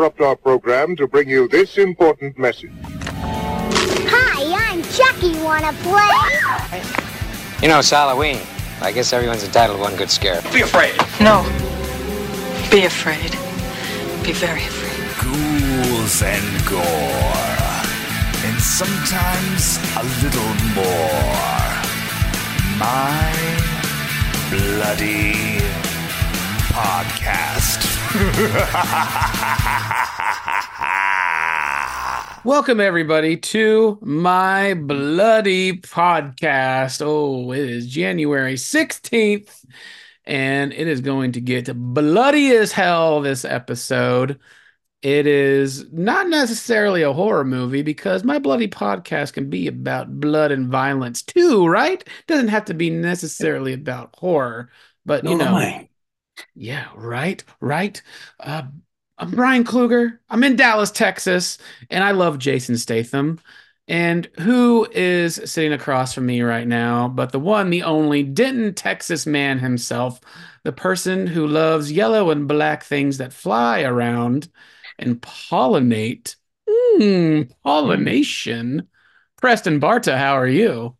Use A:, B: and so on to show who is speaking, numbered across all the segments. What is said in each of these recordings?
A: interrupt our program to bring you this important message.
B: Hi, I'm Chucky. Wanna play?
C: You know, it's Halloween. I guess everyone's entitled to one good scare.
D: Be afraid.
E: No. Be afraid. Be very afraid.
F: ghouls and gore, and sometimes a little more. My bloody podcast.
G: Welcome, everybody, to my bloody podcast. Oh, it is January 16th, and it is going to get bloody as hell this episode. It is not necessarily a horror movie because my bloody podcast can be about blood and violence too, right? Doesn't have to be necessarily about horror, but you know. Yeah, right, right. Uh, I'm Bryan Kluger. I'm in Dallas, Texas, and I love Jason Statham. And who is sitting across from me right now but the one, the only Denton, Texas man himself, the person who loves yellow and black things that fly around and pollinate. Mm, pollination. Preston Barta, how are you?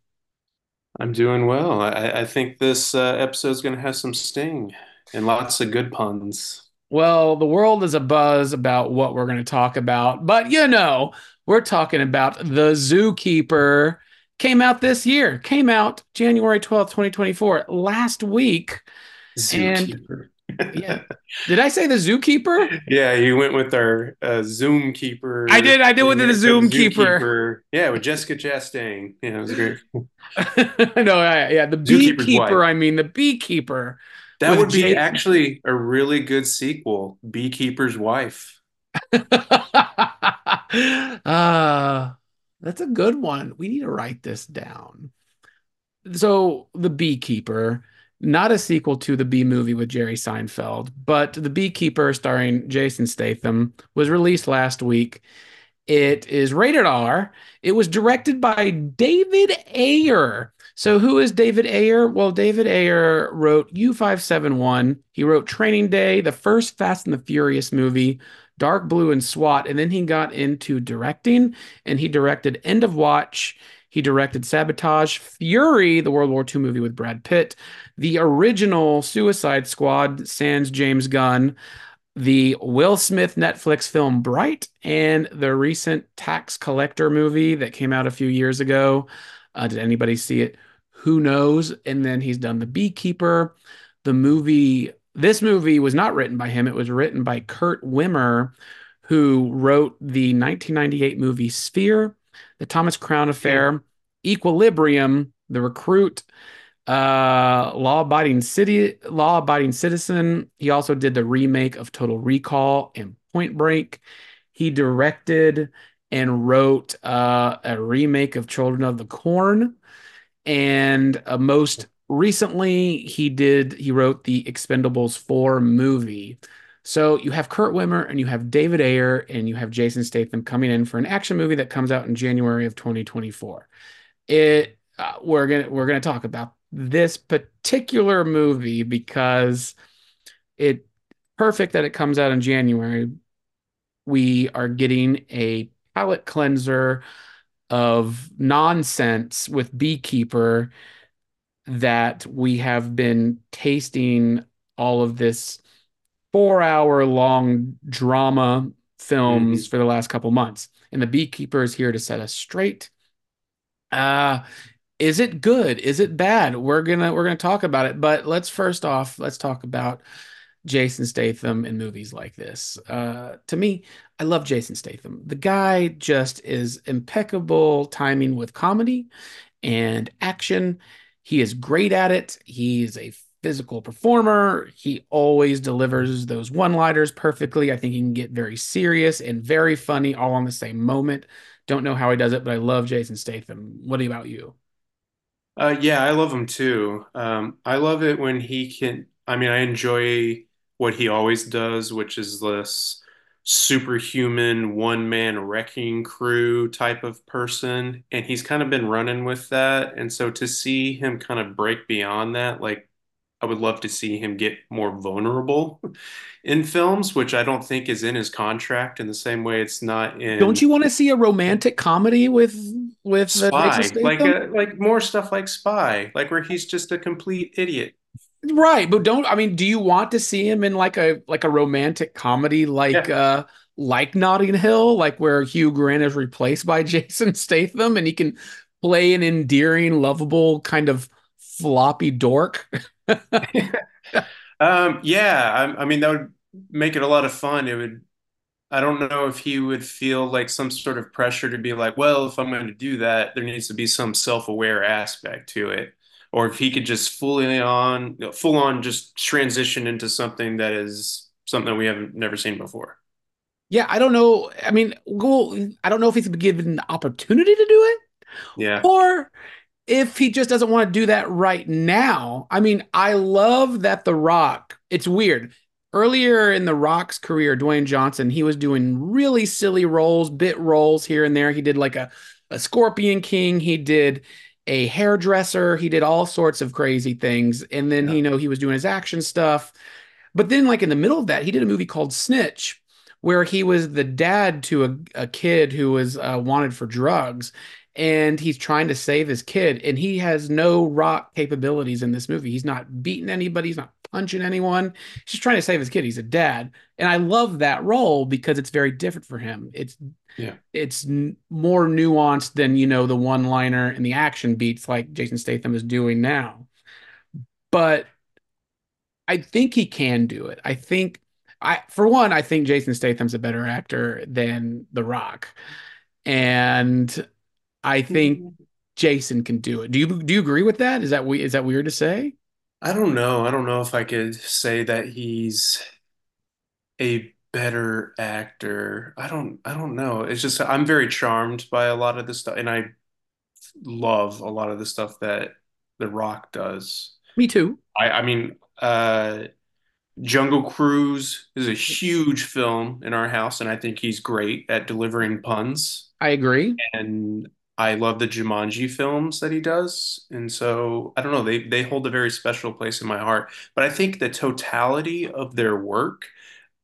H: I'm doing well. I, I think this uh, episode is going to have some sting and lots of good puns.
G: Well, the world is a buzz about what we're going to talk about, but you know, we're talking about The Zookeeper. Came out this year, came out January 12th, 2024, last week.
H: Zookeeper.
G: And yeah. Did I say the zookeeper?
H: yeah, you went with our uh, Zoom keeper.
G: I did. I did with the Zoom keeper.
H: Yeah, with Jessica Chastain. Yeah, it was great.
G: no, yeah, yeah, the beekeeper. I mean, the beekeeper.
H: That would be actually a really good sequel. Beekeeper's wife.
G: uh, that's a good one. We need to write this down. So, The Beekeeper, not a sequel to the Bee movie with Jerry Seinfeld, but The Beekeeper, starring Jason Statham, was released last week. It is rated R. It was directed by David Ayer. So, who is David Ayer? Well, David Ayer wrote U571. He wrote Training Day, the first Fast and the Furious movie, Dark Blue, and SWAT. And then he got into directing and he directed End of Watch. He directed Sabotage, Fury, the World War II movie with Brad Pitt, the original Suicide Squad, sans James Gunn, the Will Smith Netflix film Bright, and the recent Tax Collector movie that came out a few years ago. Uh, did anybody see it? Who knows? And then he's done The Beekeeper. The movie, this movie was not written by him. It was written by Kurt Wimmer, who wrote the 1998 movie Sphere, The Thomas Crown Affair, Equilibrium, The Recruit, uh, Law Abiding City, Law Abiding Citizen. He also did the remake of Total Recall and Point Break. He directed and wrote uh, a remake of Children of the Corn. And uh, most recently, he did, he wrote the Expendables 4 movie. So you have Kurt Wimmer and you have David Ayer and you have Jason Statham coming in for an action movie that comes out in January of 2024. It uh, we're gonna we're gonna talk about this particular movie because it perfect that it comes out in January. We are getting a palate cleanser of nonsense with Beekeeper that we have been tasting all of this four hour long drama films mm-hmm. for the last couple months. And the Beekeeper is here to set us straight. Uh, is it good? Is it bad? We're gonna we're gonna talk about it. But let's first off, let's talk about Jason Statham in movies like this. Uh, to me, I love Jason Statham. The guy just is impeccable timing with comedy and action. He is great at it. He's a physical performer. He always delivers those one liners perfectly. I think he can get very serious and very funny all on the same moment. Don't know how he does it, but I love Jason Statham. What about you?
H: Uh, yeah, I love him too. Um, I love it when he can. I mean, I enjoy what he always does, which is this superhuman one man wrecking crew type of person. And he's kind of been running with that. And so to see him kind of break beyond that, like I would love to see him get more vulnerable in films, which I don't think is in his contract in the same way it's not in
G: Don't you want to see a romantic comedy with with uh,
H: Spy, like a, like more stuff like Spy, like where he's just a complete idiot.
G: Right, but don't I mean, do you want to see him in like a like a romantic comedy like
H: Yeah.
G: uh like Notting Hill, like where Hugh Grant is replaced by Jason Statham and he can play an endearing, lovable kind of floppy dork?
H: Um, yeah, I, I mean that would make it a lot of fun. It would. I don't know if he would feel like some sort of pressure to be like, well, if I'm going to do that, there needs to be some self-aware aspect to it, or if he could just fully on, full on, just transition into something that is something we haven't never seen before.
G: Yeah, I don't know. I mean, well, I don't know if he's been given the opportunity to do it
H: Yeah,
G: or if he just doesn't want to do that right now. I mean, I love that The Rock, it's weird. Earlier in The Rock's career, Dwayne Johnson, he was doing really silly roles, bit roles here and there. He did like a, a Scorpion King, he did a hairdresser, he did all sorts of crazy things. And then,
H: Yeah.
G: you know, he was doing his action stuff. But then, like in the middle of that, he did a movie called Snitch, where he was the dad to a, a kid who was uh, wanted for drugs. And he's trying to save his kid, and he has no rock capabilities in this movie. He's not beating anybody, he's not punching anyone. He's just trying to save his kid. He's a dad. And I love that role because it's very different for him. It's
H: yeah.
G: it's n- more nuanced than, you know, the one-liner and the action beats like Jason Statham is doing now. But I think he can do it. I think I for one, I think Jason Statham's a better actor than The Rock. And I think Jason can do it. Do you do you agree with that? Is that we is that weird to say?
H: I don't know. I don't know if I could say that he's a better actor. I don't. I don't know. It's just I'm very charmed by a lot of the stuff, and I love a lot of the stuff that The Rock does.
G: Me too.
H: I, I mean, uh, Jungle Cruise is a huge film in our house, and I think he's great at delivering puns.
G: I agree.
H: And I love the Jumanji films that he does. And so I don't know, they they hold a very special place in my heart. But I think the totality of their work,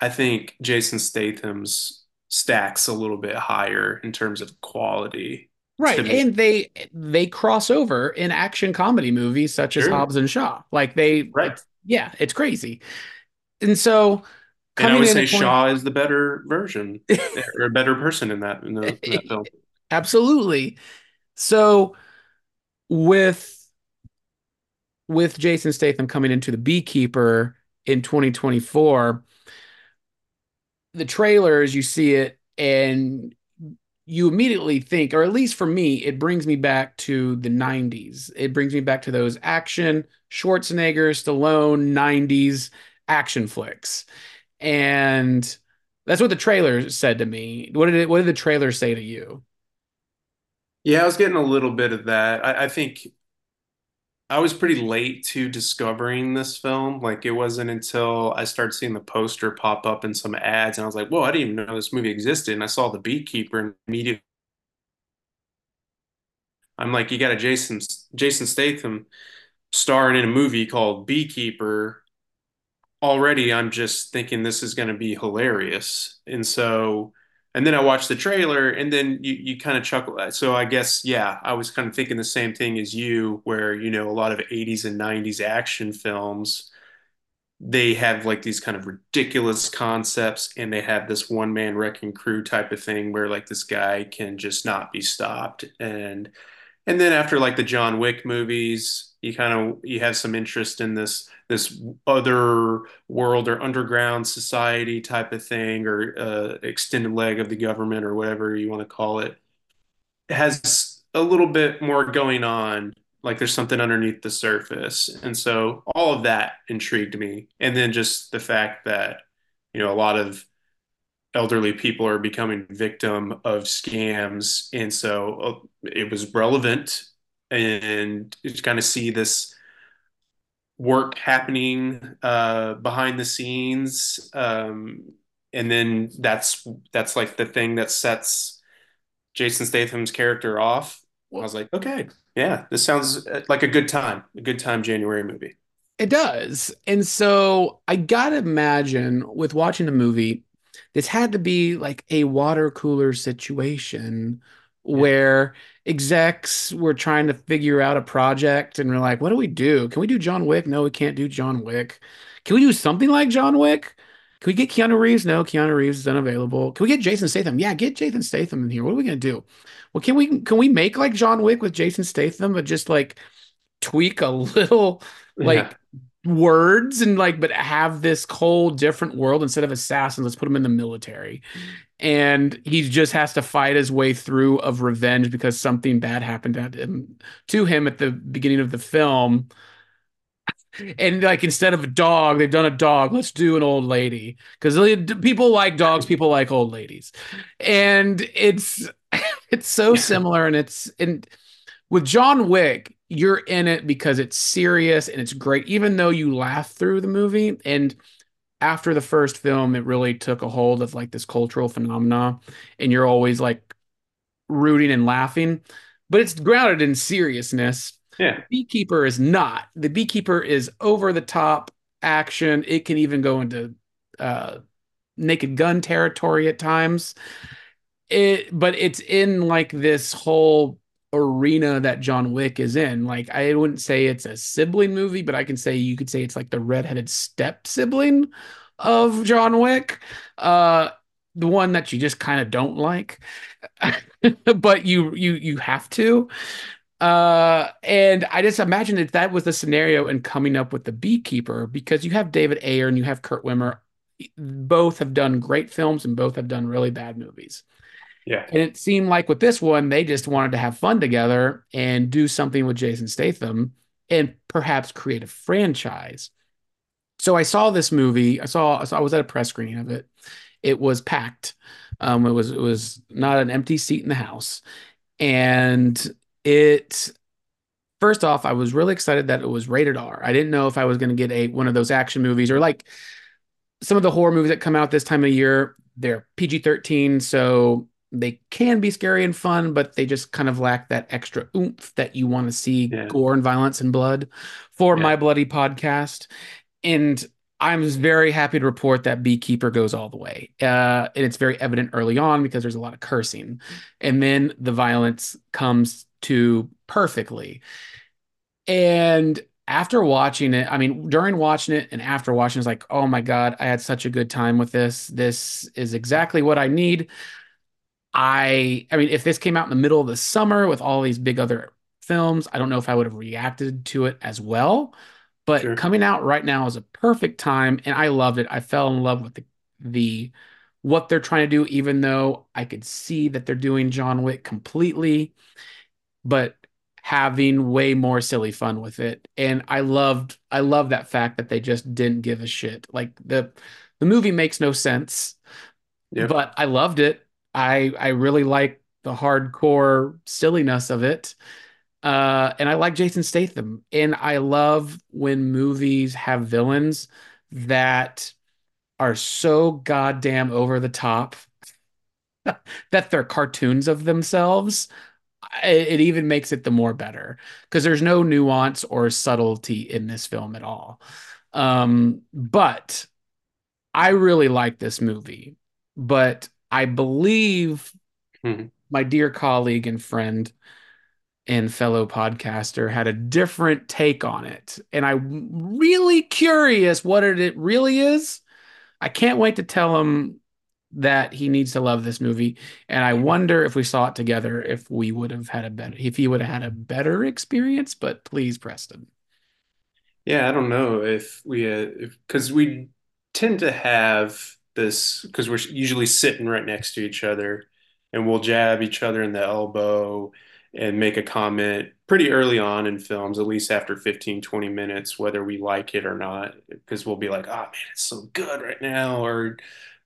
H: I think Jason Statham's stacks a little bit higher in terms of quality
G: Right. And they they cross over in action comedy movies such as Hobbs and Shaw. Like they
H: Right.
G: it's- yeah, it's crazy. And so
H: And I would say Shaw is the better version or a better person in that in, the, in that film.
G: Absolutely. So with with Jason Statham coming into the Beekeeper in 2024, the trailers you see it and you immediately think, or at least for me, it brings me back to the 90s. It brings me back to those action Schwarzenegger, Stallone 90s action flicks. And that's what the trailer said to me. What did it, what did the trailer say to you?
H: Yeah, I was getting a little bit of that. I, I think I was pretty late to discovering this film. Like it wasn't until I started seeing the poster pop up in some ads, and I was like, "Whoa, I didn't even know this movie existed." And I saw The Beekeeper, and immediately I'm like, "You got a Jason Jason Statham starring in a movie called Beekeeper." Already, I'm just thinking this is going to be hilarious, and so. And then I watched the trailer, and then you, you kind of chuckle. Uh, so I guess, yeah, I was kind of thinking the same thing as you, where, you know, a lot of 80s and 90s action films, they have like these kind of ridiculous concepts, and they have this one man wrecking crew type of thing where like this guy can just not be stopped. And and then after like the John Wick movies, you kind of you have some interest in this this other world or underground society type of thing, or uh, extended leg of the government, or whatever you want to call it. It has a little bit more going on, like there's something underneath the surface, and so all of that intrigued me. And then just the fact that you know a lot of elderly people are becoming victim of scams and so uh, it was relevant and just kind of see this work happening uh, behind the scenes um, and then that's that's like the thing that sets Jason Statham's character off I was like okay yeah this sounds uh, like a good time a good time January movie
G: It does. And so I gotta imagine with watching the movie, this had to be like a water cooler situation. Where execs were trying to figure out a project and we're like, what do we do? Can we do John Wick? No, we can't do John Wick. Can we do something like John Wick? Can we get Keanu Reeves? No, Keanu Reeves is unavailable. Can we get Jason Statham? Yeah, get Jason Statham in here. What are we gonna do? Well, can we can we make like John Wick with Jason Statham, but just like tweak a little
H: Yeah.
G: Words and like but have this whole different world instead of assassins let's put him in the military. And he just has to fight his way through of revenge because something bad happened to him to him at the beginning of the film. And like instead of a dog they've done a dog let's do an old lady. Because people like dogs people like old ladies. And it's it's so similar and it's and with John Wick, you're in it because it's serious and it's great, even though you laugh through the movie. And after the first film, it really took a hold of like this cultural phenomena, and you're always like rooting and laughing, but it's grounded in seriousness.
H: Yeah.
G: Beekeeper is not. The Beekeeper is over the top action. It can even go into uh, Naked Gun territory at times. It, but it's in like this whole arena that John Wick is in. Like I wouldn't say it's a sibling movie, but I can say you could say it's like the redheaded step sibling of John Wick. Uh the one that you just kind of don't like. but you you you have to. Uh and I just imagine that that was the scenario in coming up with the beekeeper because you have David Ayer and you have Kurt Wimmer both have done great films and both have done really bad movies.
H: Yeah.
G: And it seemed like with this one, they just wanted to have fun together and do something with Jason Statham and perhaps create a franchise. So I saw this movie. I saw, I saw I was at a press screening of it. It was packed. Um, it was it was not an empty seat in the house. And it first off, I was really excited that it was rated R. I didn't know if I was going to get a one of those action movies or like some of the horror movies that come out this time of year. They're PG-13, so they can be scary and fun, but they just kind of lack that extra oomph that you want to see
H: Yeah.
G: gore and violence and blood for
H: Yeah.
G: my bloody podcast. And I'm very happy to report that Beekeeper goes all the way. Uh, and it's very evident early on because there's a lot of cursing. And then the violence comes to perfectly. And after watching it, I mean, during watching it and after watching, it's like, oh my God, I had such a good time with this. This is exactly what I need. I I mean, if this came out in the middle of the summer with all these big other films, I don't know if I would have reacted to it as well. But
H: Sure.
G: coming out right now is a perfect time, and I loved it. I fell in love with the the what they're trying to do, even though I could see that they're doing John Wick completely, but having way more silly fun with it. And I loved I love that fact that they just didn't give a shit. Like the the movie makes no sense
H: Yep.
G: but I loved it. I I really like the hardcore silliness of it. Uh, and I like Jason Statham. And I love when movies have villains that are so goddamn over the top that they're cartoons of themselves. I- It even makes it the more better because there's no nuance or subtlety in this film at all. Um, but I really like this movie, but I believe
H: Mhm.
G: my dear colleague and friend and fellow podcaster had a different take on it. And I'm really curious what it, really is. I can't wait to tell him that he needs to love this movie. And I wonder if we saw it together, if we would have had a better, if he would have had a better experience. But please, Preston.
H: Yeah, I don't know if we, uh, if because we tend to have this because we're usually sitting right next to each other, and we'll jab each other in the elbow and make a comment pretty early on in films, at least after 15, 20 minutes, whether we like it or not, because we'll be like, "Oh man, it's so good right now," or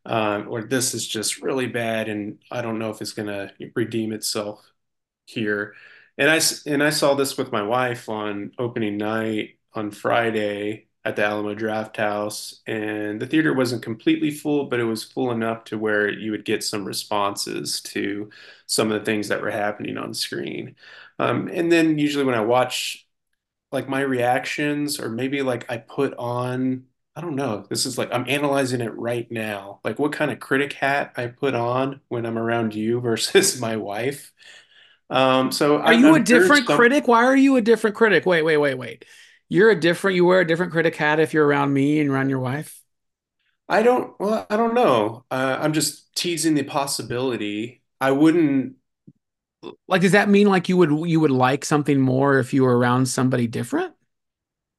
H: um, or this is just really bad, and I don't know if it's gonna redeem itself here. And I and I saw this with my wife on opening night on Friday at the Alamo Drafthouse, and the theater wasn't completely full, but it was full enough to where you would get some responses to some of the things that were happening on screen. Um, and then usually when I watch like my reactions or maybe like I put on I don't know. This is like I'm analyzing it right now. Like what kind of critic hat I put on when I'm around you versus my wife. Um, so
G: Are
H: I,
G: you a
H: I'm
G: different critic? Why are you a different critic? Wait, wait, wait, wait. You're a different, you wear a different critic hat if you're around me and around your wife?
H: I don't well, I don't know. Uh, I'm just teasing the possibility. I wouldn't
G: Like, does that mean like you would you would like something more if you were around somebody different?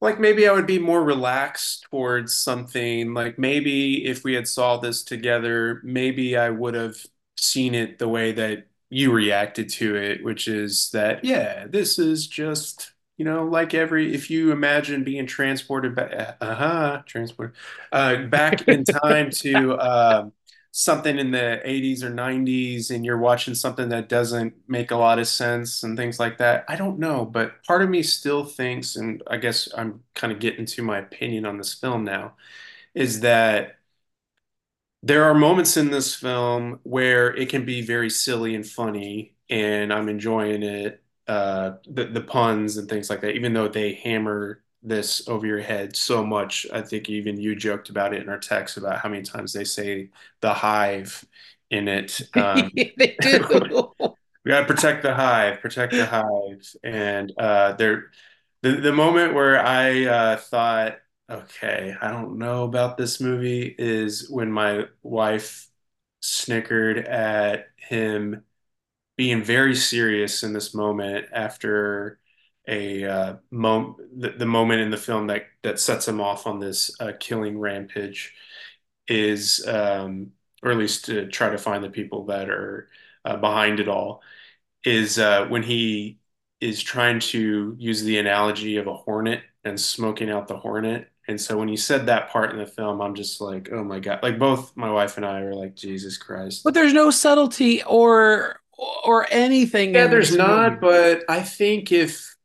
H: Like maybe I would be more relaxed towards something. Like maybe if we had saw this together, maybe I would have seen it the way that you reacted to it, which is that, yeah, this is just, you know, like every, if you imagine being transported back, uh-huh, transport, uh, back in time to, um, something in the 80s or 90s and you're watching something that doesn't make a lot of sense and things like that. I don't know, but part of me still thinks, and I guess I'm kind of getting to my opinion on this film now, is that there are moments in this film where it can be very silly and funny, and I'm enjoying it, uh, the the puns and things like that, even though they hammer this over your head so much. I think even you joked about it in our text about how many times they say the hive in it. Um,
G: They do.
H: we gotta protect the hive, protect the hive. And uh there the the moment where I uh thought, okay, I don't know about this movie is when my wife snickered at him being very serious in this moment after a uh the, the moment in the film that that sets him off on this uh, killing rampage is um or at least to try to find the people that are uh, behind it all is uh, when he is trying to use the analogy of a hornet and smoking out the hornet. And so when you said that part in the film, I'm just like, oh my God. Like both my wife and I were like, Jesus Christ.
G: But there's no subtlety or or anything
H: Yeah, there's not, but I think if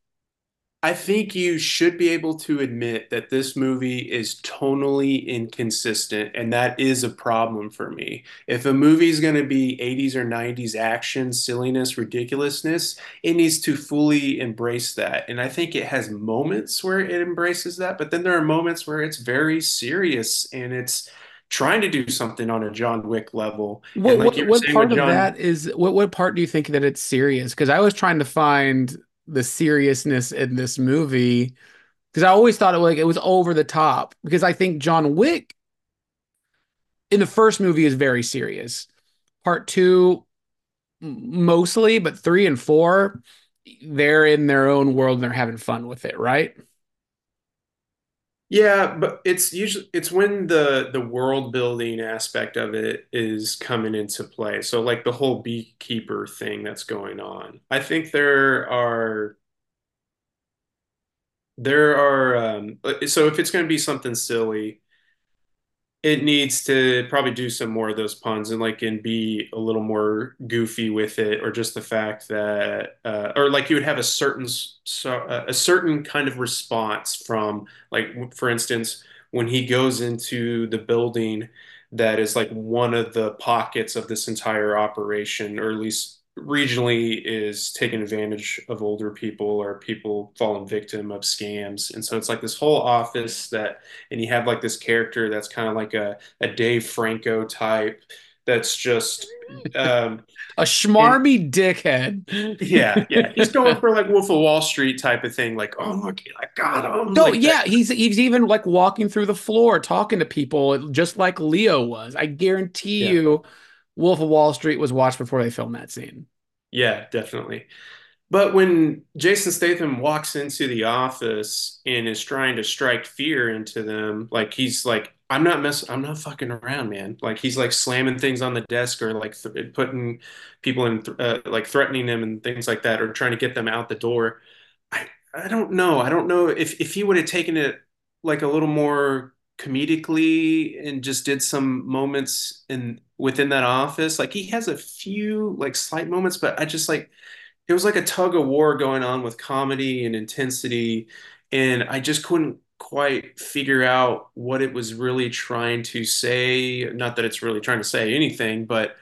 H: I think you should be able to admit that this movie is tonally inconsistent, and that is a problem for me. If a movie is going to be 80s or 90s action, silliness, ridiculousness, it needs to fully embrace that. And I think it has moments where it embraces that, but then there are moments where it's very serious and it's trying to do something on a John Wick level.
G: What
H: And like
G: what what part of
H: John,
G: that is what what part do you think that it's serious? Because I was trying to find the seriousness in this movie because I always thought it like it was over the top because I think John Wick in the first movie is very serious. Part two mostly, but three and four they're in their own world and they're having fun with it, right?
H: Yeah, but it's usually it's when the the world building aspect of it is coming into play. So like the whole beekeeper thing that's going on. I think there are there are um so if it's going to be something silly, it needs to probably do some more of those puns and like and be a little more goofy with it or just the fact that uh, or like you would have a certain so a certain kind of response from like for instance when he goes into the building that is like one of the pockets of this entire operation or at least regionally is taking advantage of older people or people falling victim of scams. And so it's like this whole office that and you have like this character that's kind of like a, a Dave Franco type that's just um
G: A
H: and
G: schmarmy dickhead.
H: yeah yeah. He's going for like Wolf of Wall Street type of thing like oh look I got him
G: No,
H: like that.
G: yeah, he's he's even like walking through the floor talking to people just like Leo was. I guarantee
H: yeah.
G: you Wolf of Wall Street was watched before they filmed that scene.
H: yeah definitely but when Jason Statham walks into the office and is trying to strike fear into them like he's like I'm not mess I'm not fucking around man like he's like slamming things on the desk or like th putting people in th uh, like threatening them and things like that or trying to get them out the door I I don't know. I don't know if if he would have taken it like a little more comedically and just did some moments in within that office. Like he has a few like slight moments, but I just like it was like a tug of war going on with comedy and intensity, and I just couldn't quite figure out what it was really trying to say. Not that it's really trying to say anything, but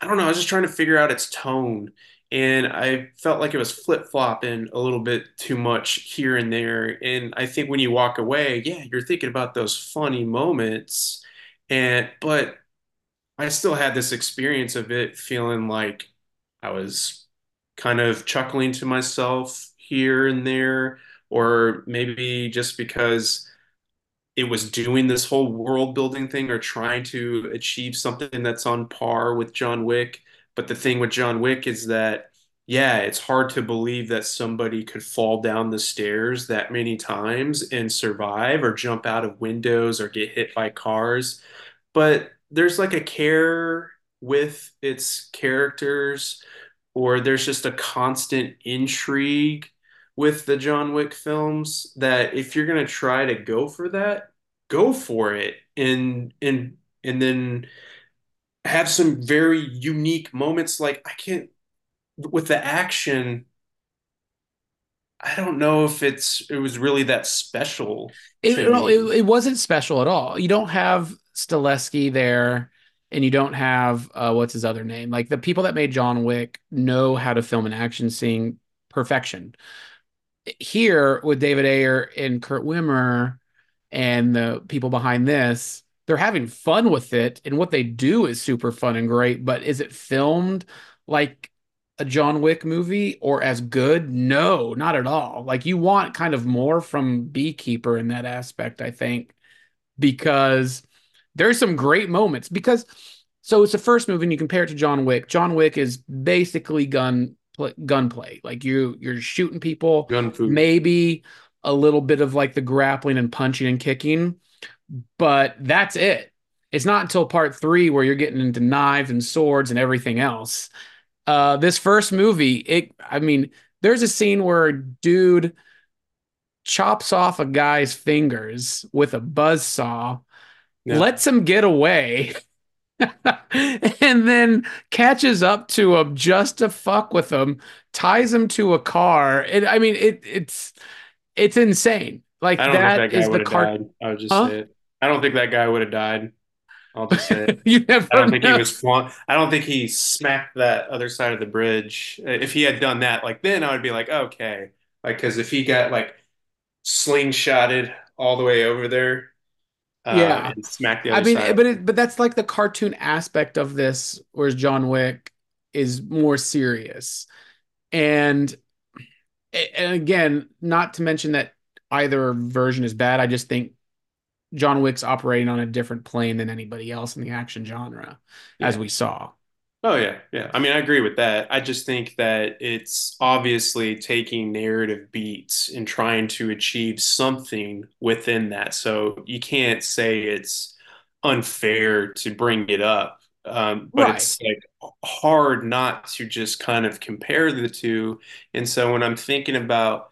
H: I don't know. I was just trying to figure out its tone. and I felt like it was flip-flopping a little bit too much here and there. And I think when you walk away, yeah, you're thinking about those funny moments, and but I still had this experience of it feeling like I was kind of chuckling to myself here and there, or maybe just because it was doing this whole world building thing or trying to achieve something that's on par with John Wick. But the thing with John Wick is that, yeah, it's hard to believe that somebody could fall down the stairs that many times and survive or jump out of windows or get hit by cars. But there's like a care with its characters, or there's just a constant intrigue with the John Wick films that if you're going to try to go for that, go for it and and and then have some very unique moments like I can't with the action I don't know if it's it was really that special.
G: It, no, it, it wasn't special at all. You don't have Stahelski there, and you don't have uh, what's his other name? Like the people that made John Wick know how to film an action scene perfection. Here with David Ayer and Kurt Wimmer and the people behind this, they're having fun with it, and what they do is super fun and great. But is it filmed like a John Wick movie or as good? No, not at all. Like you want kind of more from Beekeeper in that aspect, I think, because there's some great moments. Because so it's the first movie, and you compare it to John Wick. John Wick is basically gun play, gunplay. Like you, you're shooting people, maybe a little bit of like the grappling and punching and kicking, but that's it. It's not until part three where you're getting into knives and swords and everything else uh this first movie it i mean there's a scene where a dude chops off a guy's fingers with a buzz saw
H: Yeah.
G: lets him get away and then catches up to him just to fuck with him ties him to a car and i mean it it's it's insane like
H: I don't
G: that
H: that guy
G: is
H: would
G: the
H: have
G: car
H: died. I would just
G: Huh?
H: say it. I don't think that guy would have died. I'll just say it.
G: you never
H: I don't think he was flaunt. I don't think he smacked that other side of the bridge. If he had done that, like then I would be like, okay, like because if he got like slingshotted all the way over there, uh,
G: Yeah.
H: and smacked the other
G: I mean,
H: side.
G: but it, but that's like the cartoon aspect of this, whereas John Wick is more serious. And and again, not to mention that either version is bad. I just think John Wick's operating on a different plane than anybody else in the action genre, as we saw.
H: Oh yeah, yeah. I mean, I agree with that. I just think that it's obviously taking narrative beats and trying to achieve something within that. So you can't say it's unfair to bring it up. Um, but
G: Right.
H: it's like hard not to just kind of compare the two. And so when I'm thinking about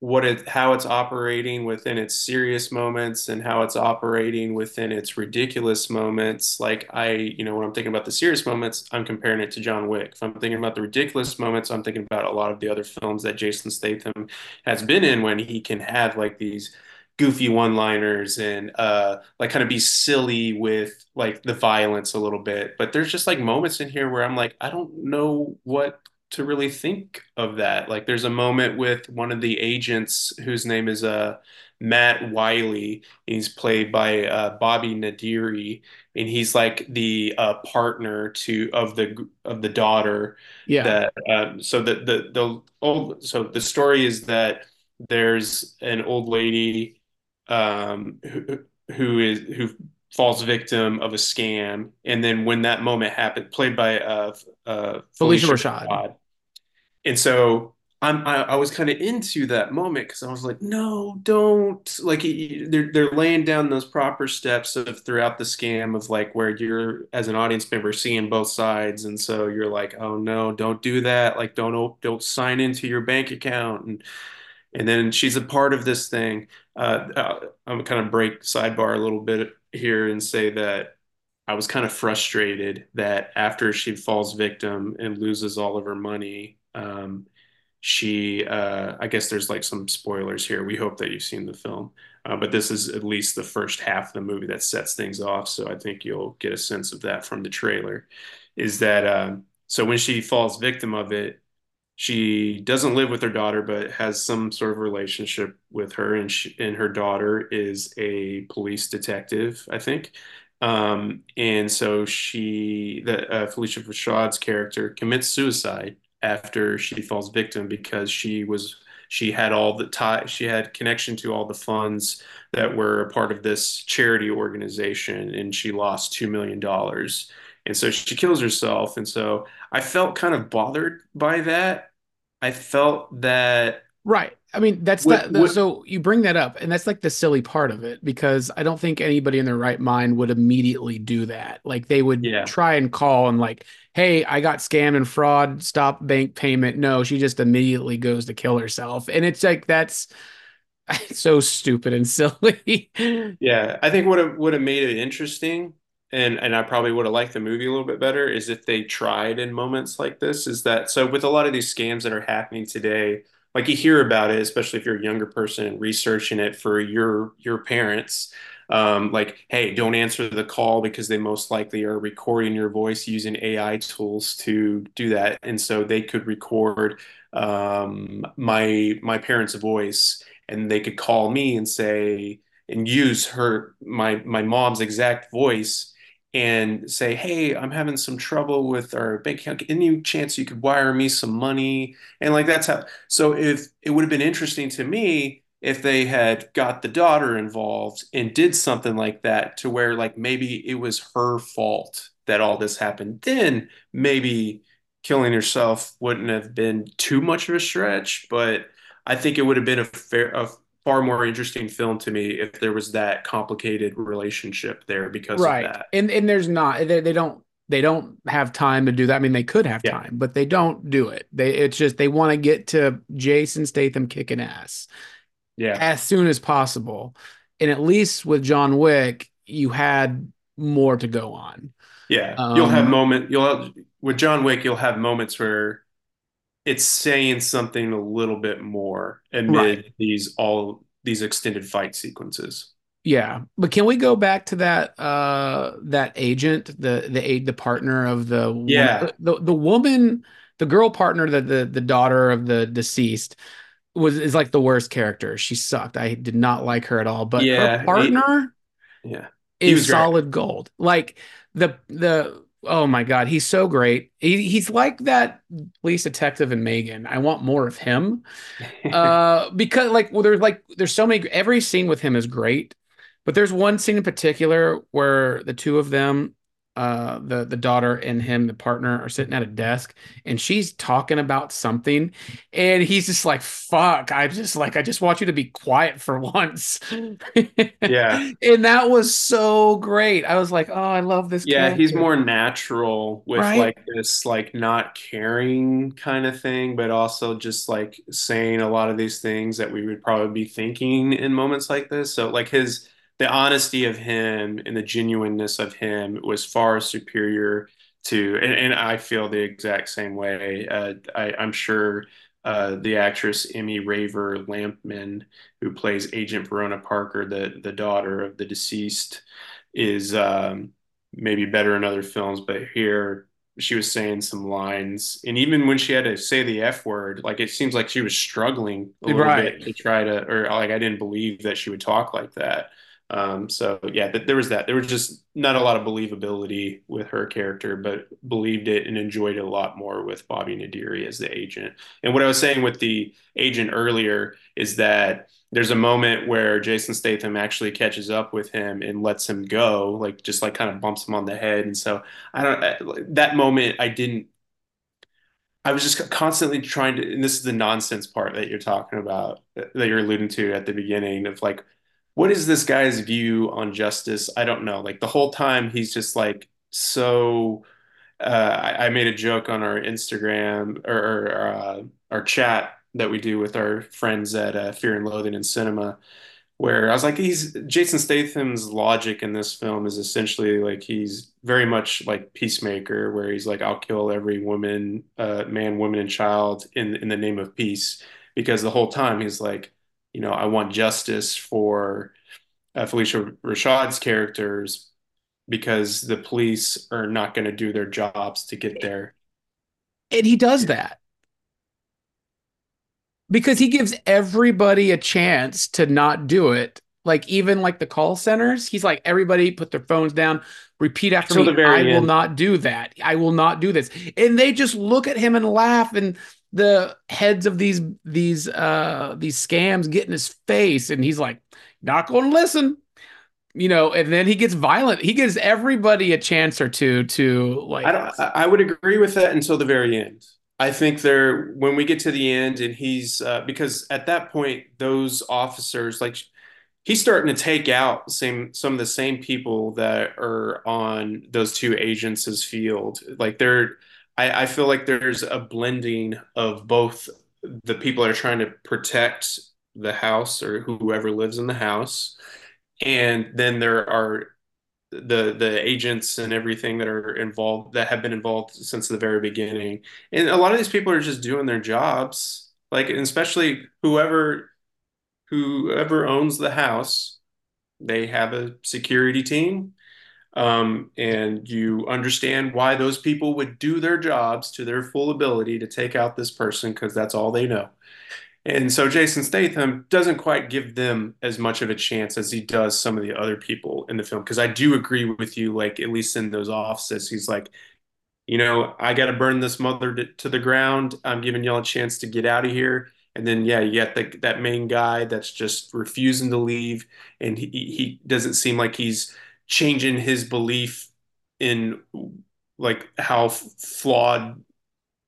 H: what it how it's operating within its serious moments and how it's operating within its ridiculous moments. Like I you know when I'm thinking about the serious moments I'm comparing it to John Wick. If I'm thinking about the ridiculous moments I'm thinking about a lot of the other films that Jason Statham has been in when he can have like these goofy one-liners and uh like kind of be silly with like the violence a little bit. But there's just like moments in here where I'm like I don't know what to really think of that. Like there's a moment with one of the agents whose name is uh Matt Wiley. He's played by uh Bobby Naderi and he's like the uh partner to of the of the daughter
G: Yeah.
H: that um so the the the old so the story is that there's an old lady um who who is who falls victim of a scam. And then when that moment happened played by uh uh
G: Phylicia Rashad.
H: and so I'm I, I was kind of into that moment because I was like, no, don't like they're they're laying down those proper steps of throughout the scam of like where you're as an audience member seeing both sides, and so you're like, oh no, don't do that, like don't don't sign into your bank account, and and then she's a part of this thing. Uh, uh, I'm kind of break sidebar a little bit here and say that I was kind of frustrated that after she falls victim and loses all of her money, um, she, uh, I guess there's like some spoilers here. We hope that you've seen the film, uh, but this is at least the first half of the movie that sets things off. So I think you'll get a sense of that from the trailer. Is that um, so when she falls victim of it, she doesn't live with her daughter, but has some sort of relationship with her, and she, and her daughter is a police detective, I think. Um, and so she, the uh, Phylicia Rashad's character, commits suicide after she falls victim because she was she had all the tie she had connection to all the funds that were a part of this charity organization and she lost two million dollars and so she kills herself and so i felt kind of bothered by that i felt that
G: Right. I mean, that's
H: What-
G: that. the- so you bring that up, and that's like the silly part of it because I don't think anybody in their right mind would immediately do that. Like they would
H: Yeah.
G: try and call and like, "Hey, I got scammed and fraud. Stop bank payment." No, she just immediately goes to kill herself, and it's like that's so stupid and silly.
H: Yeah, I think what would have made it interesting, and and I probably would have liked the movie a little bit better, is if they tried in moments like this. Is that so? With a lot of these scams that are happening today, like you hear about it, especially if you're a younger person researching it for your your parents. Um, like, hey, don't answer the call because they most likely are recording your voice using AI tools to do that, and so they could record um, my my parents' voice, and they could call me and say and use her my my mom's exact voice and say, "Hey, I'm having some trouble with our bank account. Any chance you could wire me some money?" And like that's how. So if it would have been interesting to me if they had got the daughter involved and did something like that to where like maybe it was her fault that all this happened, then maybe killing herself wouldn't have been too much of a stretch, but I think it would have been a fair a far more interesting film to me if there was that complicated relationship there because
G: right.
H: of that.
G: And and there's not they, they don't they don't have time to do that. I mean, they could have
H: Yeah.
G: time, but they don't do it. They it's just they want to get to Jason Statham kicking ass.
H: Yeah.
G: as soon as possible. And at least with John Wick, you had more to go on.
H: Yeah. You'll have
G: Um,
H: moment you'll have with John Wick, you'll have moments where it's saying something a little bit more amid
G: Right.
H: these all these extended fight sequences.
G: Yeah, but can we go back to that uh that agent, the the aid the partner of the
H: Yeah.
G: the the woman, the girl partner, the the the daughter of the deceased was is like the worst character. She sucked. I did not like her at all. But
H: Yeah,
G: her
H: he-
G: partner
H: Yeah. He
G: is
H: was great.
G: solid gold. Like the the oh my god, he's so great. He, he's like that police detective in Megan. I want more of him. uh because like well there's like there's so many every scene with him is great but there's one scene in particular where the two of them uh the the daughter and him the partner are sitting at a desk and she's talking about something and he's just like fuck i just like i just want you to be quiet for once
H: Yeah.
G: and that was so great i was like oh i love this
H: Yeah, he's more natural with
G: Right?
H: like this like not caring kind of thing, but also just like saying a lot of these things that we would probably be thinking in moments like this. So like his the honesty of him and the genuineness of him was far superior to and, and I feel the exact same way. Uh, I, I'm sure uh, the actress Emmy Raver Lampman, who plays Agent Verona Parker, the the daughter of the deceased, is um, maybe better in other films, but here she was saying some lines, and even when she had to say the F word, like it seems like she was struggling a little
G: Right.
H: bit to try to, or like I didn't believe that she would talk like that. Um, so yeah, th- there was that. There was just not a lot of believability with her character, but believed it and enjoyed it a lot more with Bobby Naderi as the agent. And what I was saying with the agent earlier is that there's a moment where Jason Statham actually catches up with him and lets him go, like just like kind of bumps him on the head. And so I don't that moment I didn't I was just constantly trying to, and this is the nonsense part that you're talking about, that you're alluding to at the beginning of like, what is this guy's view on justice? I don't know. Like the whole time he's just like so uh, I, I made a joke on our Instagram or, or uh, our chat that we do with our friends at uh, Fear and Loathing in Cinema, where I was like, he's Jason Statham's logic in this film is essentially like he's very much like Peacemaker, where he's like, I'll kill every woman, uh, man, woman, and child in in the name of peace, because the whole time he's like, you know, I want justice for uh, Felicia Rashad's characters because the police are not going to do their jobs to get there.
G: And he does that because he gives everybody a chance to not do it. Like even like the call centers, he's like, everybody put their phones down, repeat after
H: Till
G: me.
H: the very
G: I will
H: end.
G: not do that. I will not do this. And they just look at him and laugh. And the heads of these these uh these scams get in his face, and he's like, not to listen. You know, and then he gets violent. He gives everybody a chance or two to like
H: I don't. I I would agree with that until the very end. I think there, when we get to the end, and he's uh, because at that point, those officers like he's starting to take out same some of the same people that are on those two agents' field. Like they're, I, I feel like there's a blending of both the people that are trying to protect the house or whoever lives in the house, and then there are the the agents and everything that are involved that have been involved since the very beginning. And a lot of these people are just doing their jobs. Like, especially whoever whoever owns the house, they have a security team. Um, and you understand why those people would do their jobs to their full ability to take out this person because that's all they know. And so Jason Statham doesn't quite give them as much of a chance as he does some of the other people in the film. Because I do agree with you, like, at least in those offices, he's like, you know, I got to burn this mother to, to the ground. I'm giving y'all a chance to get out of here. And then, yeah, you got the, that main guy that's just refusing to leave. And he, he doesn't seem like he's changing his belief in like how flawed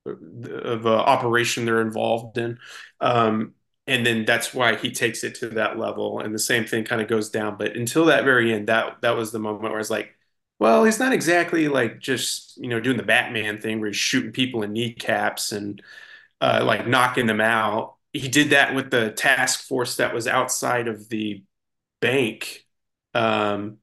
H: of uh, operation they're involved in. Um, and then that's why he takes it to that level. And the same thing kind of goes down. But until that very end, that that was the moment where I was like, well, he's not exactly like just, you know, doing the Batman thing where he's shooting people in kneecaps and uh, like knocking them out. He did that with the task force that was outside of the bank um,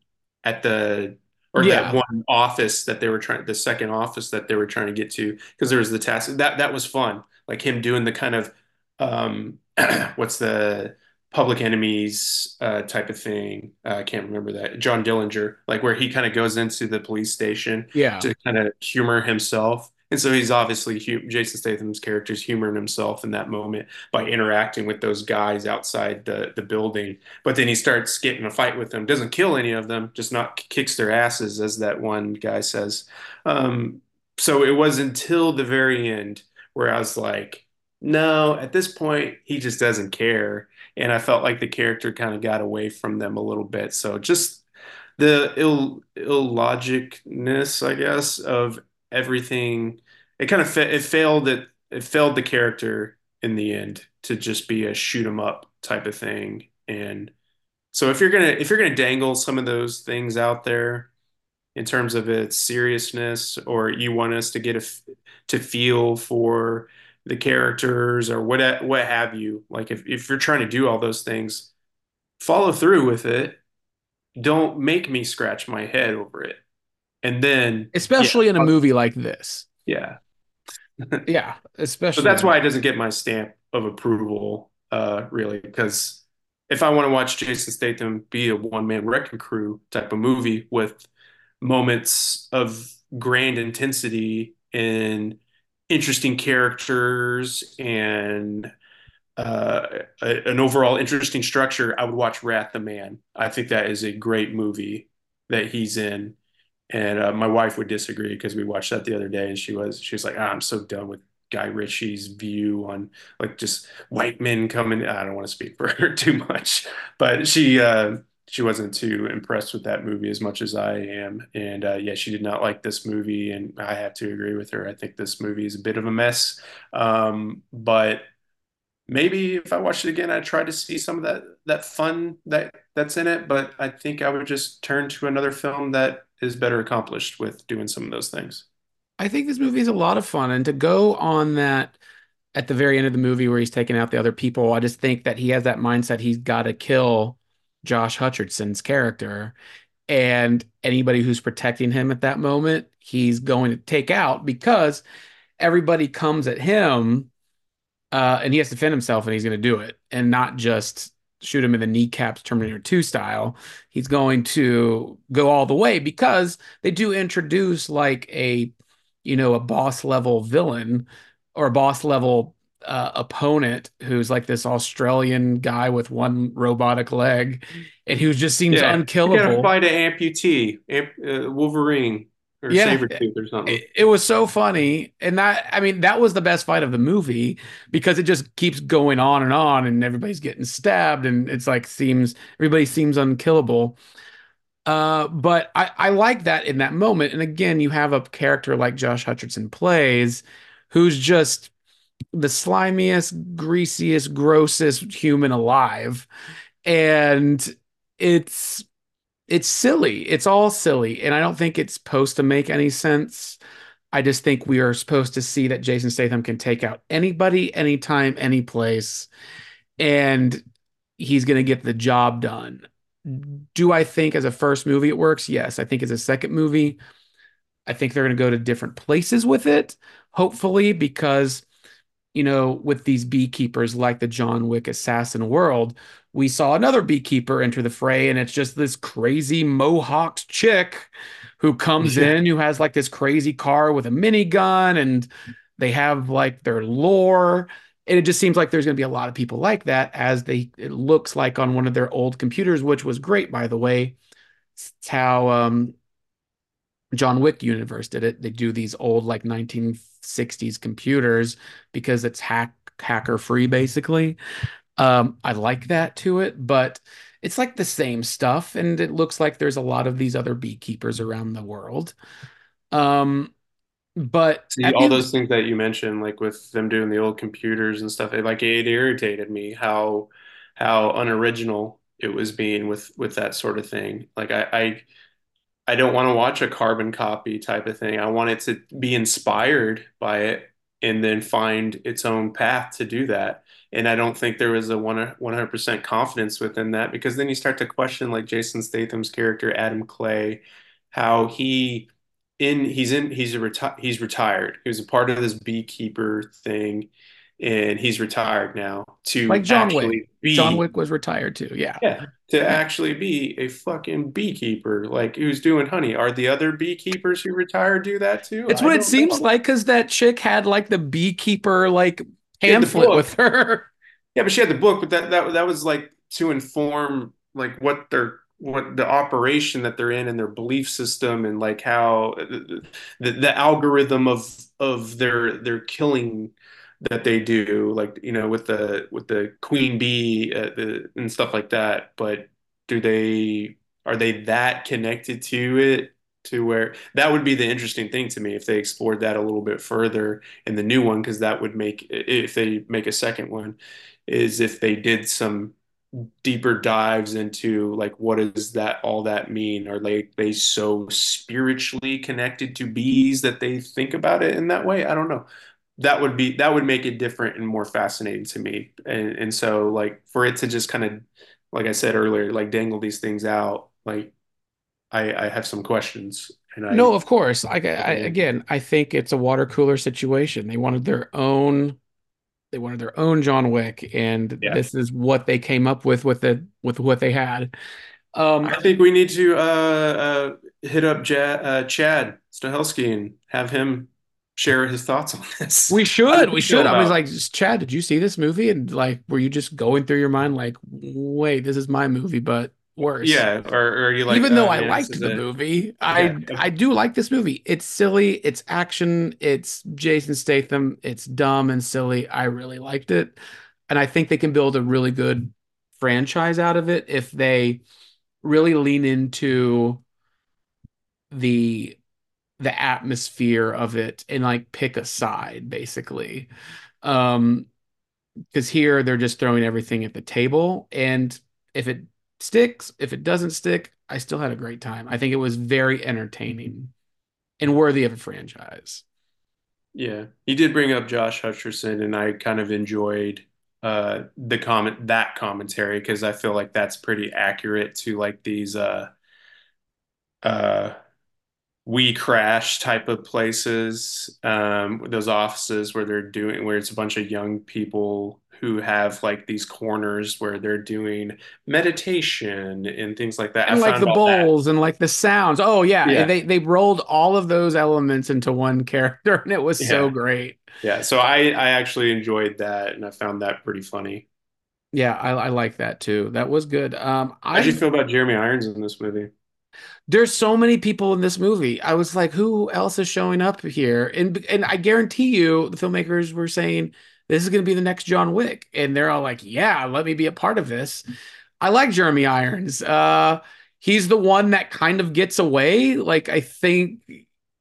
H: at the or
G: Yeah.
H: that one office that they were trying the second office that they were trying to get to because there was the task that that was fun like him doing the kind of um what's the public enemies uh type of thing uh, I can't remember that John Dillinger like where he kind of goes into the police station
G: yeah.
H: to kind of humor himself. And so he's obviously Jason Statham's character's humoring himself in that moment by interacting with those guys outside the, the building. But then he starts getting a fight with them, doesn't kill any of them, just not kicks their asses, as that one guy says. Um, so it was until the very end where I was like, no, at this point, he just doesn't care. And I felt like the character kind of got away from them a little bit. So just the ill illogicness, I guess, of everything. It kind of fa- it failed it it failed the character in the end to just be a shoot 'em up type of thing. And so if you're gonna if you're gonna dangle some of those things out there in terms of its seriousness, or you want us to get a f- to feel for the characters or what what have you, like if if you're trying to do all those things, follow through with it don't make me scratch my head over it. And then,
G: Especially
H: yeah,
G: in a movie like this.
H: yeah.
G: Yeah. Especially.
H: That's why it doesn't get my stamp of approval, uh, really, because if I want to watch Jason Statham be a one-man wrecking crew type of movie with moments of grand intensity and interesting characters and uh, a- an overall interesting structure, I would watch Wrath the Man. I think that is a great movie that he's in. And uh, my wife would disagree because we watched that the other day, and she was she was like, ah, "I'm so done with Guy Ritchie's view on like just white men coming." I don't want to speak for her too much, but she uh, she wasn't too impressed with that movie as much as I am, and uh, yeah, she did not like this movie, and I have to agree with her. I think this movie is a bit of a mess, um, but maybe if I watched it again, I'd try to see some of that that fun that that's in it. But I think I would just turn to another film that is better accomplished with doing some of those things.
G: I think this movie is a lot of fun. And to go on that at the very end of the movie where he's taking out the other people, I just think that he has that mindset he's got to kill Josh Hutcherson's character. And anybody who's protecting him at that moment, he's going to take out because everybody comes at him uh, and he has to defend himself and he's going to do it and not just shoot him in the kneecaps Terminator 2 style. He's going to go all the way because they do introduce like a you know, a boss level villain or a boss level uh, opponent who's like this Australian guy with one robotic leg and who just seems
H: Yeah, you gotta
G: unkillable.
H: fight an amputee, amp, uh, Wolverine or
G: Yeah,
H: Sabretooth or something.
G: It, it was so funny. And that, I mean, that was the best fight of the movie because it just keeps going on and on and everybody's getting stabbed and it's like seems, everybody seems unkillable. Uh, but I, I like that in that moment. And again, you have a character like Josh Hutcherson plays who's just the slimiest, greasiest, grossest human alive. And it's it's silly. It's all silly. And I don't think it's supposed to make any sense. I just think we are supposed to see that Jason Statham can take out anybody, anytime, any place, and he's going to get the job done. Do I think as a first movie it works? Yes. I think as a second movie, I think they're going to go to different places with it, hopefully, because, you know, with these beekeepers like the John Wick assassin world, we saw another beekeeper enter the fray, and it's just this crazy mohawked chick who comes
H: Yeah.
G: in, who has like this crazy car with a minigun, and they have like their lore. And it just seems like there's going to be a lot of people like that, as they it looks like on one of their old computers, which was great, by the way. It's how um, John Wick universe did it. They do these old like 1960s computers because it's hack hacker free basically. Um, I like that to it, but it's like the same stuff, and it looks like there's a lot of these other beekeepers around the world. Um, but
H: See, all those things that you mentioned, like with them doing the old computers and stuff, it like it irritated me how how unoriginal it was being with with that sort of thing. Like I I, I don't want to watch a carbon copy type of thing. I want it to be inspired by it and then find its own path to do that. And I don't think there was a 100% confidence within that because then you start to question like Jason Statham's character Adam Clay, how he in he's in he's a reti he's retired. He was a part of this beekeeper thing, and he's retired now to
G: like John
H: actually
G: Wick.
H: be
G: John Wick was retired too. Yeah.
H: yeah to actually be a fucking beekeeper like who's doing honey. Are the other beekeepers who retire do that too?
G: It's
H: I
G: what it seems
H: know.
G: like because that chick had like the beekeeper like pamphlet
H: book.
G: with her.
H: Yeah, but she had the book, but that that that was like to inform like what their what the operation that they're in and their belief system and like how the the, the algorithm of of their their killing that they do, like you know with the with the queen bee uh, the, and stuff like that. But do they are they that connected to it? To where that would be the interesting thing to me if they explored that a little bit further in the new one, because that would make if they make a second one, is if they did some deeper dives into like what does that all that mean? Are they they so spiritually connected to bees that they think about it in that way? I don't know. That would be that would make it different and more fascinating to me. And and so like for it to just kind of like I said earlier, like dangle these things out, like I I have some questions and I
G: No, of course. I, I again, I think it's a water cooler situation. They wanted their own, they wanted their own John Wick, and
H: Yeah.
G: this is what they came up with with it with what they had. Um,
H: I think we need to uh, uh, hit up ja uh, Chad Stahelski and have him share his thoughts on this.
G: we should, we should. I was like, Chad, did you see this movie? And like, were you just going through your mind like, wait, this is my movie, but worse.
H: yeah, or, or you like,
G: even though
H: uh,
G: I
H: yeah,
G: liked the movie, I
H: Yeah.
G: I do like this movie. It's silly, it's action, it's Jason Statham, it's dumb and silly. I really liked it, and I think they can build a really good franchise out of it if they really lean into the the atmosphere of it and like pick a side basically. Um because here they're just throwing everything at the table and if it sticks, if it doesn't stick, I still had a great time. I think it was very entertaining and worthy of a franchise.
H: Yeah, he did bring up Josh Hutcherson, and I kind of enjoyed uh, the comment that commentary because I feel like that's pretty accurate to like these uh uh we crash type of places um those offices where they're doing where it's a bunch of young people who have like these corners where they're doing meditation and things like that
G: and
H: I
G: like the
H: all that.
G: bowls and like the sounds. Oh yeah,
H: Yeah.
G: they they rolled all of those elements into one character, and it was so great.
H: yeah so i i actually enjoyed that and i found that pretty funny
G: Yeah, I, I like that too. That was good. Um,
H: how did you feel about jeremy irons in this movie
G: there's so many people in this movie. I was like, who else is showing up here? And and I guarantee you, the filmmakers were saying this is going to be the next John Wick, and they're all like, yeah, let me be a part of this. I like Jeremy Irons. Uh, he's the one that kind of gets away. Like I think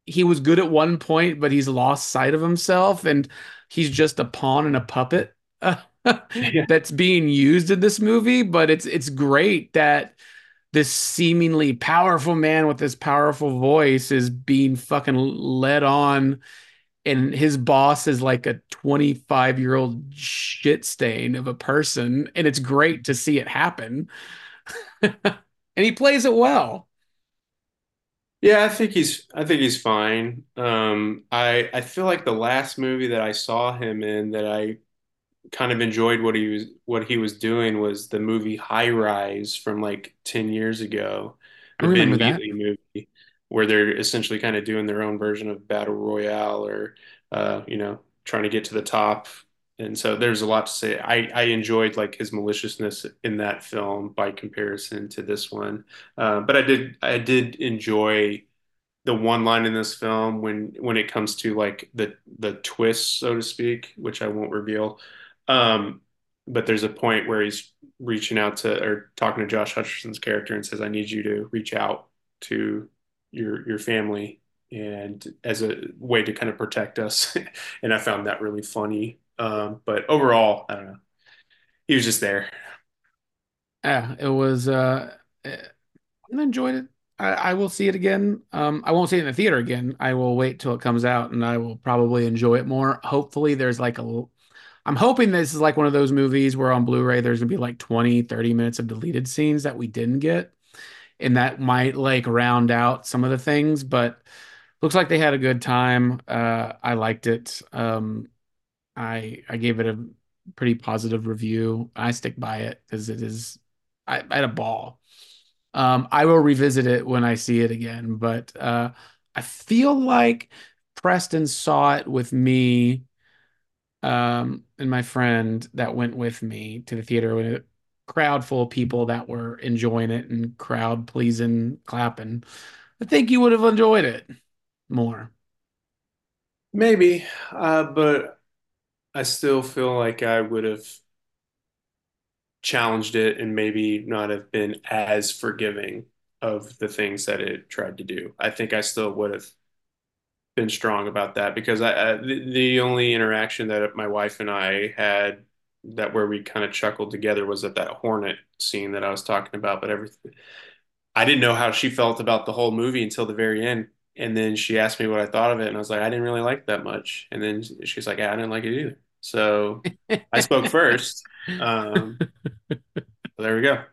G: he was good at one point, but he's lost sight of himself, and he's just a pawn and a puppet uh, that's being used in this movie. But it's it's great that this seemingly powerful man with this powerful voice is being fucking led on and his boss is like a 25 year old shit stain of a person and it's great to see it happen and he plays it well
H: Yeah, I think he's I think he's fine. Um, I I feel like the last movie that I saw him in that I kind of enjoyed what he was what he was doing was the movie High Rise from like 10 years ago,
G: I
H: the Ben
G: remember that.
H: Wheatley movie, where they're essentially kind of doing their own version of Battle Royale or uh, you know, trying to get to the top. And so there's a lot to say. I, I enjoyed like his maliciousness in that film by comparison to this one. Uh, but I did I did enjoy the one line in this film when when it comes to like the the twist, so to speak, which I won't reveal. Um, but there's a point where he's reaching out to or talking to Josh Hutcherson's character and says, "I need you to reach out to your your family." And as a way to kind of protect us, and I found that really funny. Um, but overall, I don't know. He was just there.
G: yeah it was uh i enjoyed it I, I will see it again um i won't see it in the theater again i will wait till it comes out and i will probably enjoy it more hopefully there's like a i'm hoping this is like one of those movies where on blu-ray there's gonna be like 20 30 minutes of deleted scenes that we didn't get and that might like round out some of the things but looks like they had a good time. Uh i liked it. Um i i gave it a pretty positive review. I stick by it because it is I, I had a ball. Um i will revisit it when i see it again but uh i feel like preston saw it with me um and my friend that went with me to the theater with a crowd full of people that were enjoying it and crowd pleasing clapping i think you would have enjoyed it more
H: Maybe, uh, but I still feel like I would have challenged it and maybe not have been as forgiving of the things that it tried to do. I think I still would have been strong about that because I, I the, the only interaction that my wife and I had that where we kind of chuckled together was at that Hornet scene that I was talking about. But everything, I didn't know how she felt about the whole movie until the very end. And then she asked me what I thought of it, and I was like, I didn't really like that much. And then she's like, yeah, I didn't like it either. So I spoke first. Um, there we go.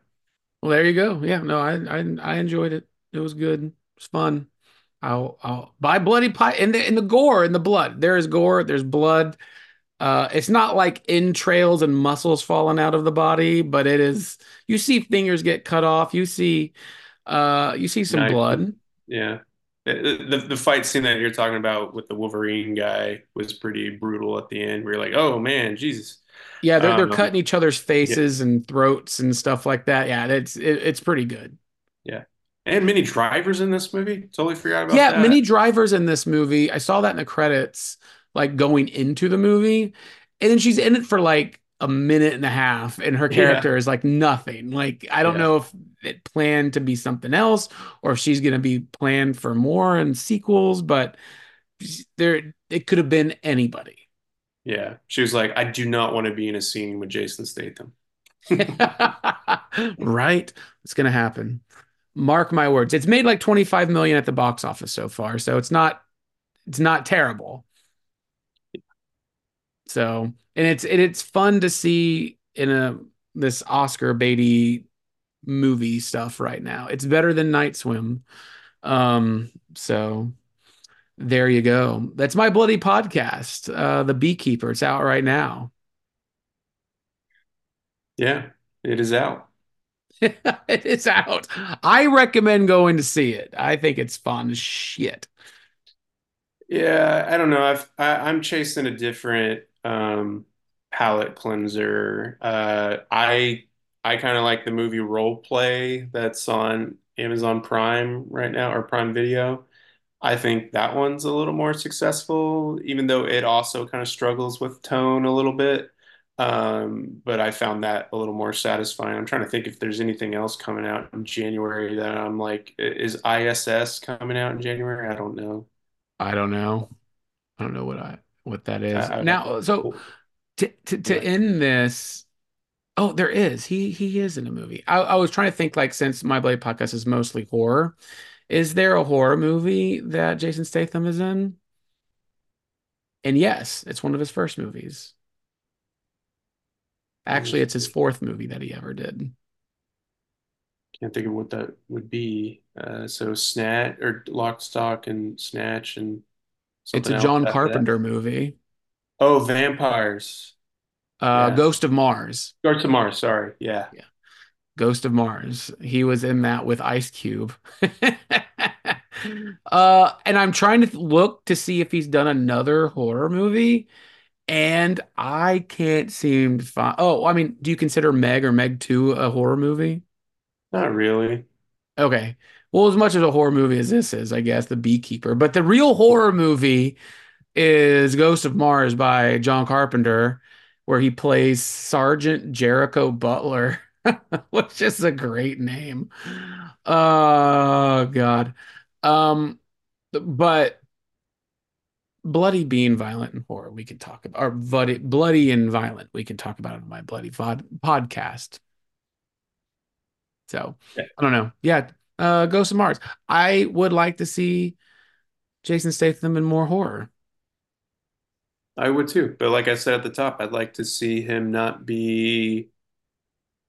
G: Well, there you go. Yeah, no, I I I enjoyed it. It was good. It was fun. I'll I'll buy bloody pie in the in the gore in the blood. There is gore. There's blood. Uh, it's not like entrails and muscles falling out of the body, but it is. You see fingers get cut off. You see, uh, you see some blood.
H: Yeah. The, the fight scene that you're talking about with the Wolverine guy was pretty brutal at the end. Where you're like, oh man, Jesus.
G: Yeah, they're they're
H: Um,
G: cutting each other's faces and throats and stuff like that. Yeah, it's it, it's pretty good.
H: Yeah. And Minnie Driver's in this movie. Totally forgot about
G: Yeah,
H: that.
G: Minnie Driver's in this movie. I saw that in the credits, like going into the movie, and then she's in it for like a minute and a half, and her
H: Yeah.
G: character is like nothing. Like I don't
H: Yeah.
G: know if it planned to be something else or if she's gonna be planned for more and sequels, but there it could have been anybody.
H: Yeah. She was like, I do not want to be in a scene with Jason Statham.
G: right? It's gonna happen. Mark my words. It's made like 25 million at the box office so far, so it's not it's not terrible. So, and it's and it's fun to see in a this Oscar Beatty movie stuff right now. It's better than Night Swim. Um, So there you go. That's my bloody podcast, uh, The Beekeeper. It's out right now.
H: Yeah, it is out.
G: it is out. I recommend going to see it. I think it's fun as shit.
H: Yeah, I don't know. I've I, I'm chasing a different um palette cleanser. Uh I I kind of like the movie Role Play that's on Amazon Prime right now or Prime Video. I think that one's a little more successful, even though it also kind of struggles with tone a little bit. Um, but I found that a little more satisfying. I'm trying to think if there's anything else coming out in January that I'm like, is ISS coming out in January? I don't know.
G: I don't know. I don't know what I what that is.
H: I, I,
G: Now, so to to, to
H: Yeah.
G: end this, oh, there is. He he is in a movie. I, I was trying to think like since my Blade podcast is mostly horror, is there a horror movie that Jason Statham is in? And yes, it's one of his first movies. Actually, it's his fourth movie that he ever did.
H: Can't think of what that would be. Uh, so Snatch or Lock, Stock, and Snatch and
G: It's a John. Carpenter movie.
H: Oh, Vampires.
G: Uh,
H: Yeah.
G: Ghost of Mars.
H: Ghost of Mars. Sorry. Yeah.
G: Ghost of Mars. He was in that with Ice Cube. uh, and I'm trying to look to see if he's done another horror movie, and I can't seem to find. Oh, I mean, do you consider Meg or Meg 2 a horror movie?
H: Not really.
G: Okay. Well, as much as a horror movie as this is, I guess, The Beekeeper. But the real horror movie is Ghost of Mars by John Carpenter, where he plays Sergeant Jericho Butler, which is a great name. Oh God. Um, but bloody being violent and horror we can talk about, or bloody, bloody and violent we can talk about on my bloody pod, podcast. So
H: Yeah.
G: I don't know. Yeah, uh, Ghost of Mars. I would like to see Jason Statham in more horror.
H: I would too. But like I said at the top, I'd like to see him not be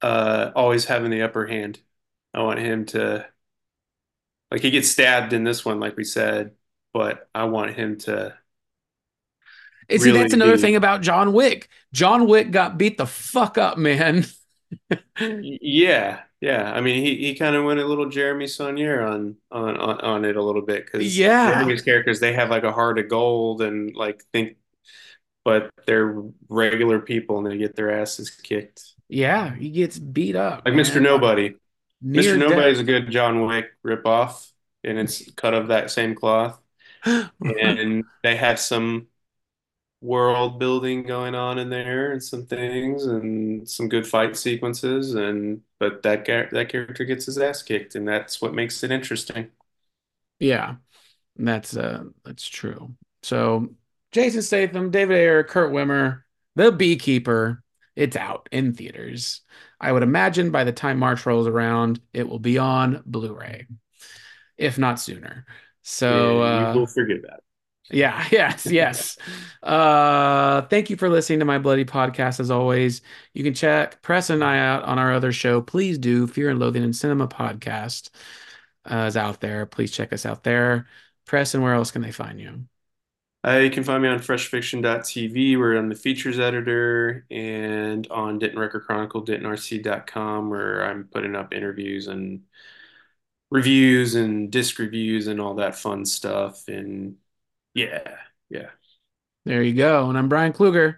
H: uh, always having the upper hand. I want him to, like, he gets stabbed in this one, like we said, but I want him to.
G: And see, that's another
H: be-
G: thing about John Wick. John Wick got beat the fuck up, man.
H: Yeah, yeah. I mean, he, he kind of went a little Jeremy Saulnier on on on, on it a little bit because
G: Yeah.
H: Jeremy's characters they have like a heart of gold and like think, but they're regular people and they get their asses kicked.
G: Yeah, he gets beat up.
H: Like Mr. Nobody.
G: Near
H: Mr.
G: death.
H: Nobody's a good John Wick ripoff, and it's cut of that same cloth. And they have some world building going on in there and some things and some good fight sequences and but that guy that character gets his ass kicked and that's what makes it interesting.
G: Yeah, that's uh that's true. So Jason Statham, David Ayer, Kurt Wimmer, The Beekeeper. It's out in theaters. I would imagine by the time March rolls around, it will be on Blu-ray, if not sooner. So
H: Yeah,
G: uh,
H: you will forget it.
G: Yeah, yes, yes. Uh, thank you for listening to my bloody podcast. As always, you can check Press and I out on our other show. Please do. Fear and Loathing in Cinema podcast uh, is out there. Please check us out there. Press and where else can they find you?
H: Uh, you can find me on freshfiction.tv. We're on the features editor and on Denton Record Chronicle, dentonrc.com, where I'm putting up interviews and reviews and disc reviews and all that fun stuff. And yeah, yeah.
G: There you go. And I'm Bryan Kluger.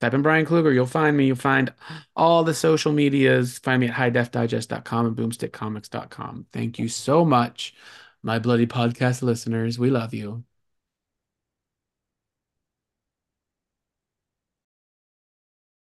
G: Type in Bryan Kluger. You'll find me. You'll find all the social medias. Find me at highdefdigest.com and boomstickcomics.com. Thank you so much, my bloody podcast listeners. We love you.